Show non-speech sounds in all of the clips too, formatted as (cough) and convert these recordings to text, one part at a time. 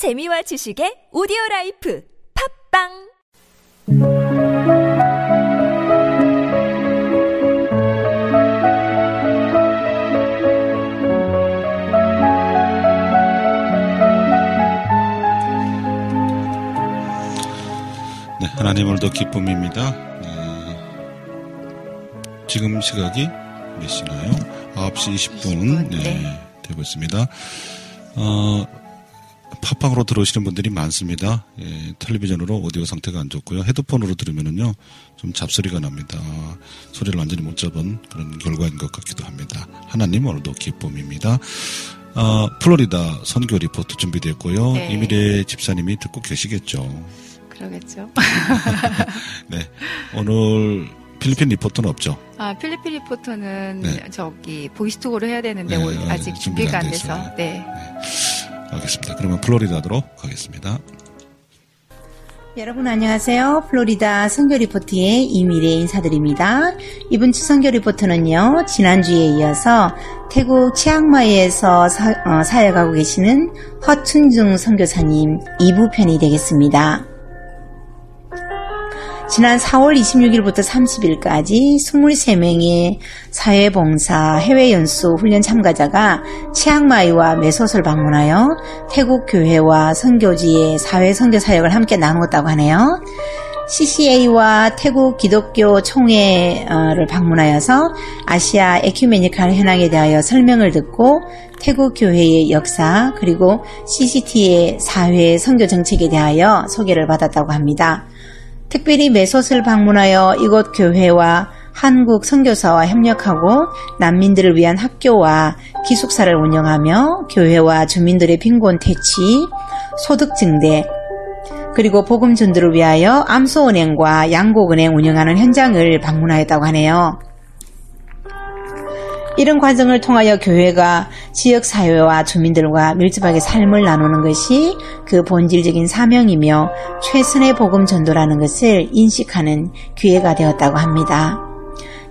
재미와 지식의 오디오 라이프 팝빵 네, 하나님 오늘도 기쁨입니다. 네, 지금 시각이 몇 시나요? 9시 20분 네, 되고 있습니다. 어, 팟빵으로 들어오시는 분들이 많습니다. 예, 텔레비전으로 오디오 상태가 안 좋고요. 헤드폰으로 들으면은요, 좀 잡소리가 납니다. 소리를 완전히 못 잡은 그런 결과인 것 같기도 합니다. 하나님 오늘도 기쁨입니다. 어, 플로리다 선교 리포트 준비됐고요. 네. 이미례 집사님이 듣고 계시겠죠. 그러겠죠. (laughs) 네. 오늘 필리핀 리포트는 없죠. 아, 필리핀 리포터는 네. 저기 보이스톡으로 해야 되는데 네, 오- 네, 아직 준비가 안. 돼서. 네. 알겠습니다. 그러면 플로리다로 가겠습니다. 여러분 안녕하세요. 플로리다 선교 리포트의 이미래 인사드립니다. 이번 주 선교 리포트는요, 지난주에 이어서 태국 치앙마이에서 사, 어, 사역하고 계시는 허춘중 선교사님 2부 편이 되겠습니다. 지난 4월 26일부터 30일까지 23명의 사회봉사 해외연수 훈련 참가자가 치앙마이와 메소스를 방문하여 태국 교회와 선교지의 사회 선교 사역을 함께 나누었다고 하네요. CCA와 태국 기독교 총회를 방문하여서 아시아 에큐메니칼 현황에 대하여 설명을 듣고 태국 교회의 역사 그리고 CCT의 사회 선교 정책에 대하여 소개를 받았다고 합니다. 특별히 메소스를 방문하여 이곳 교회와 한국 선교사와 협력하고 난민들을 위한 학교와 기숙사를 운영하며 교회와 주민들의 빈곤 퇴치, 소득 증대, 그리고 복음 전도를 위하여 암소은행과 양곡은행 운영하는 현장을 방문하였다고 하네요. 이런 과정을 통하여 교회가 지역 사회와 주민들과 밀접하게 삶을 나누는 것이 그 본질적인 사명이며 최선의 복음 전도라는 것을 인식하는 기회가 되었다고 합니다.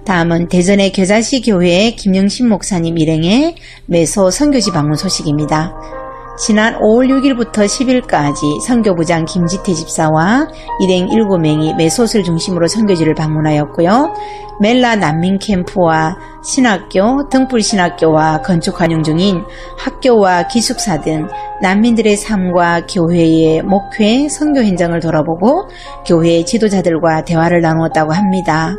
다음은 대전의 겨자시 교회의 김영신 목사님 일행의 매소 선교지 방문 소식입니다. 지난 5월 6일부터 10일까지 선교부장 김지태 집사와 일행 7명이 메소스를 중심으로 선교지를 방문하였고요. 멜라 난민 캠프와 신학교, 등불 신학교와 건축 활용 중인 학교와 기숙사 등 난민들의 삶과 교회의 목회, 선교 현장을 돌아보고 교회의 지도자들과 대화를 나누었다고 합니다.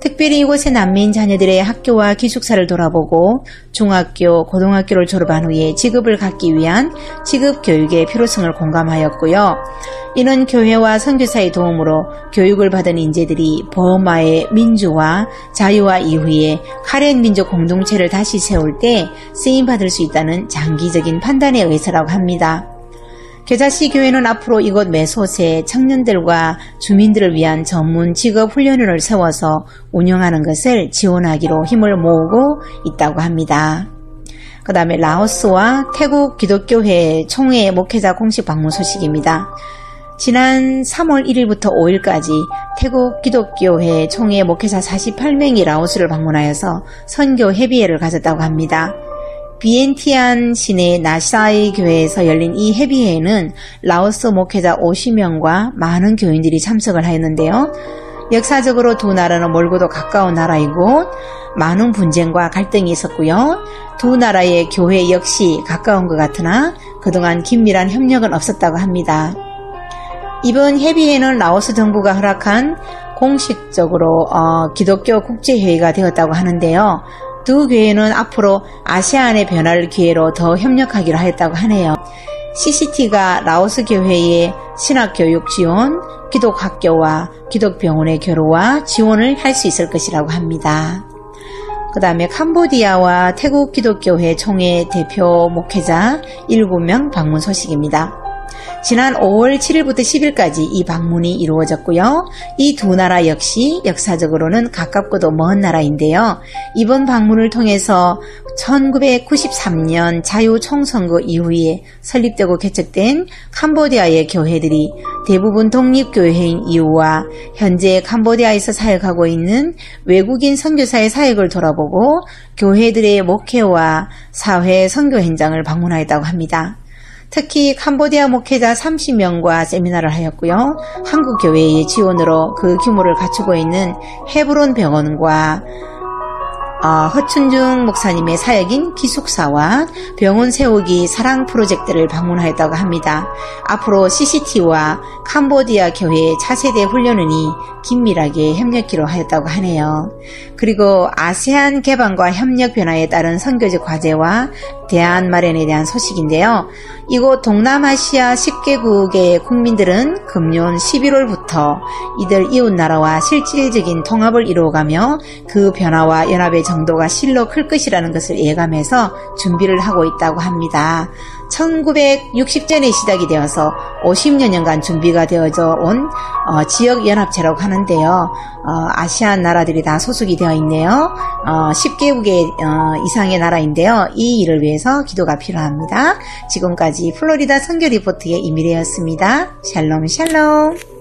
특별히 이곳의 난민 자녀들의 학교와 기숙사를 돌아보고 중학교, 고등학교를 졸업한 후에 직업을 갖기 위한 직업 교육의 필요성을 공감하였고요. 이는 교회와 선교사의 도움으로 교육을 받은 인재들이 버마의 민주화, 자유화 이후에 카렌 민족 공동체를 다시 세울 때 쓰임 받을 수 있다는 장기적인 판단에 의해서라고 합니다. 겨자시 교회는 앞으로 이곳 메소세 청년들과 주민들을 위한 전문 직업 훈련원을 세워서 운영하는 것을 지원하기로 힘을 모으고 있다고 합니다. 그 다음에 라오스와 태국 기독교회 총회 목회자 공식 방문 소식입니다. 지난 3월 1일부터 5일까지 태국 기독교회 총회 목회자 48명이 라오스를 방문하여서 선교 회비회를 가졌다고 합니다. 비엔티안 시내 나사이 교회에서 열린 이 회비회에는 라오스 목회자 50명과 많은 교인들이 참석을 하였는데요. 역사적으로 두 나라는 멀고도 가까운 나라이고 많은 분쟁과 갈등이 있었고요. 두 나라의 교회 역시 가까운 것 같으나 그동안 긴밀한 협력은 없었다고 합니다. 이번 회비회는 라오스 정부가 허락한 공식적으로 어, 기독교 국제회의가 되었다고 하는데요. 두 교회는 앞으로 아시안의 변화를 기회로 더 협력하기로 하였다고 하네요. CCT가 라오스 교회의 신학교육 지원, 기독학교와 기독병원의 교류와 지원을 할 수 있을 것이라고 합니다. 그 다음에 캄보디아와 태국 기독교회 총회 대표 목회자 7명 방문 소식입니다. 지난 5월 7일부터 10일까지 이 방문이 이루어졌고요. 이 두 나라 역시 역사적으로는 가깝고도 먼 나라인데요. 이번 방문을 통해서 1993년 자유 총선거 이후에 설립되고 개척된 캄보디아의 교회들이 대부분 독립교회인 이유와 현재 캄보디아에서 사역하고 있는 외국인 선교사의 사역을 돌아보고 교회들의 목회와 사회 선교 현장을 방문하였다고 합니다. 특히 캄보디아 목회자 30명과 세미나를 하였고요. 한국 교회의 지원으로 그 규모를 갖추고 있는 헤브론 병원과 어, 허춘중 목사님의 사역인 기숙사와 병원 세우기 사랑 프로젝트를 방문하였다고 합니다. 앞으로 CCT와 캄보디아 교회의 차세대 훈련은이 긴밀하게 협력기로 하였다고 하네요. 그리고 아세안 개방과 협력 변화에 따른 선교적 과제와 대안 마련에 대한 소식인데요. 이곳 동남아시아 10개국의 국민들은 금년 11월부터 이들 이웃 나라와 실질적인 통합을 이루어가며 그 변화와 연합의 정도가 실로 클 것이라는 것을 예감해서 준비를 하고 있다고 합니다. 1960년에 시작이 되어서 50여 년간 준비가 되어져 온 어, 지역연합체라고 하는데요. 어, 아시안 나라들이 다 소속이 되어 있네요. 어, 10개국의 어, 이상의 나라인데요. 이 일을 위해서 기도가 필요합니다. 지금까지 플로리다 선교 리포트의 이미래였습니다. 샬롬 샬롬.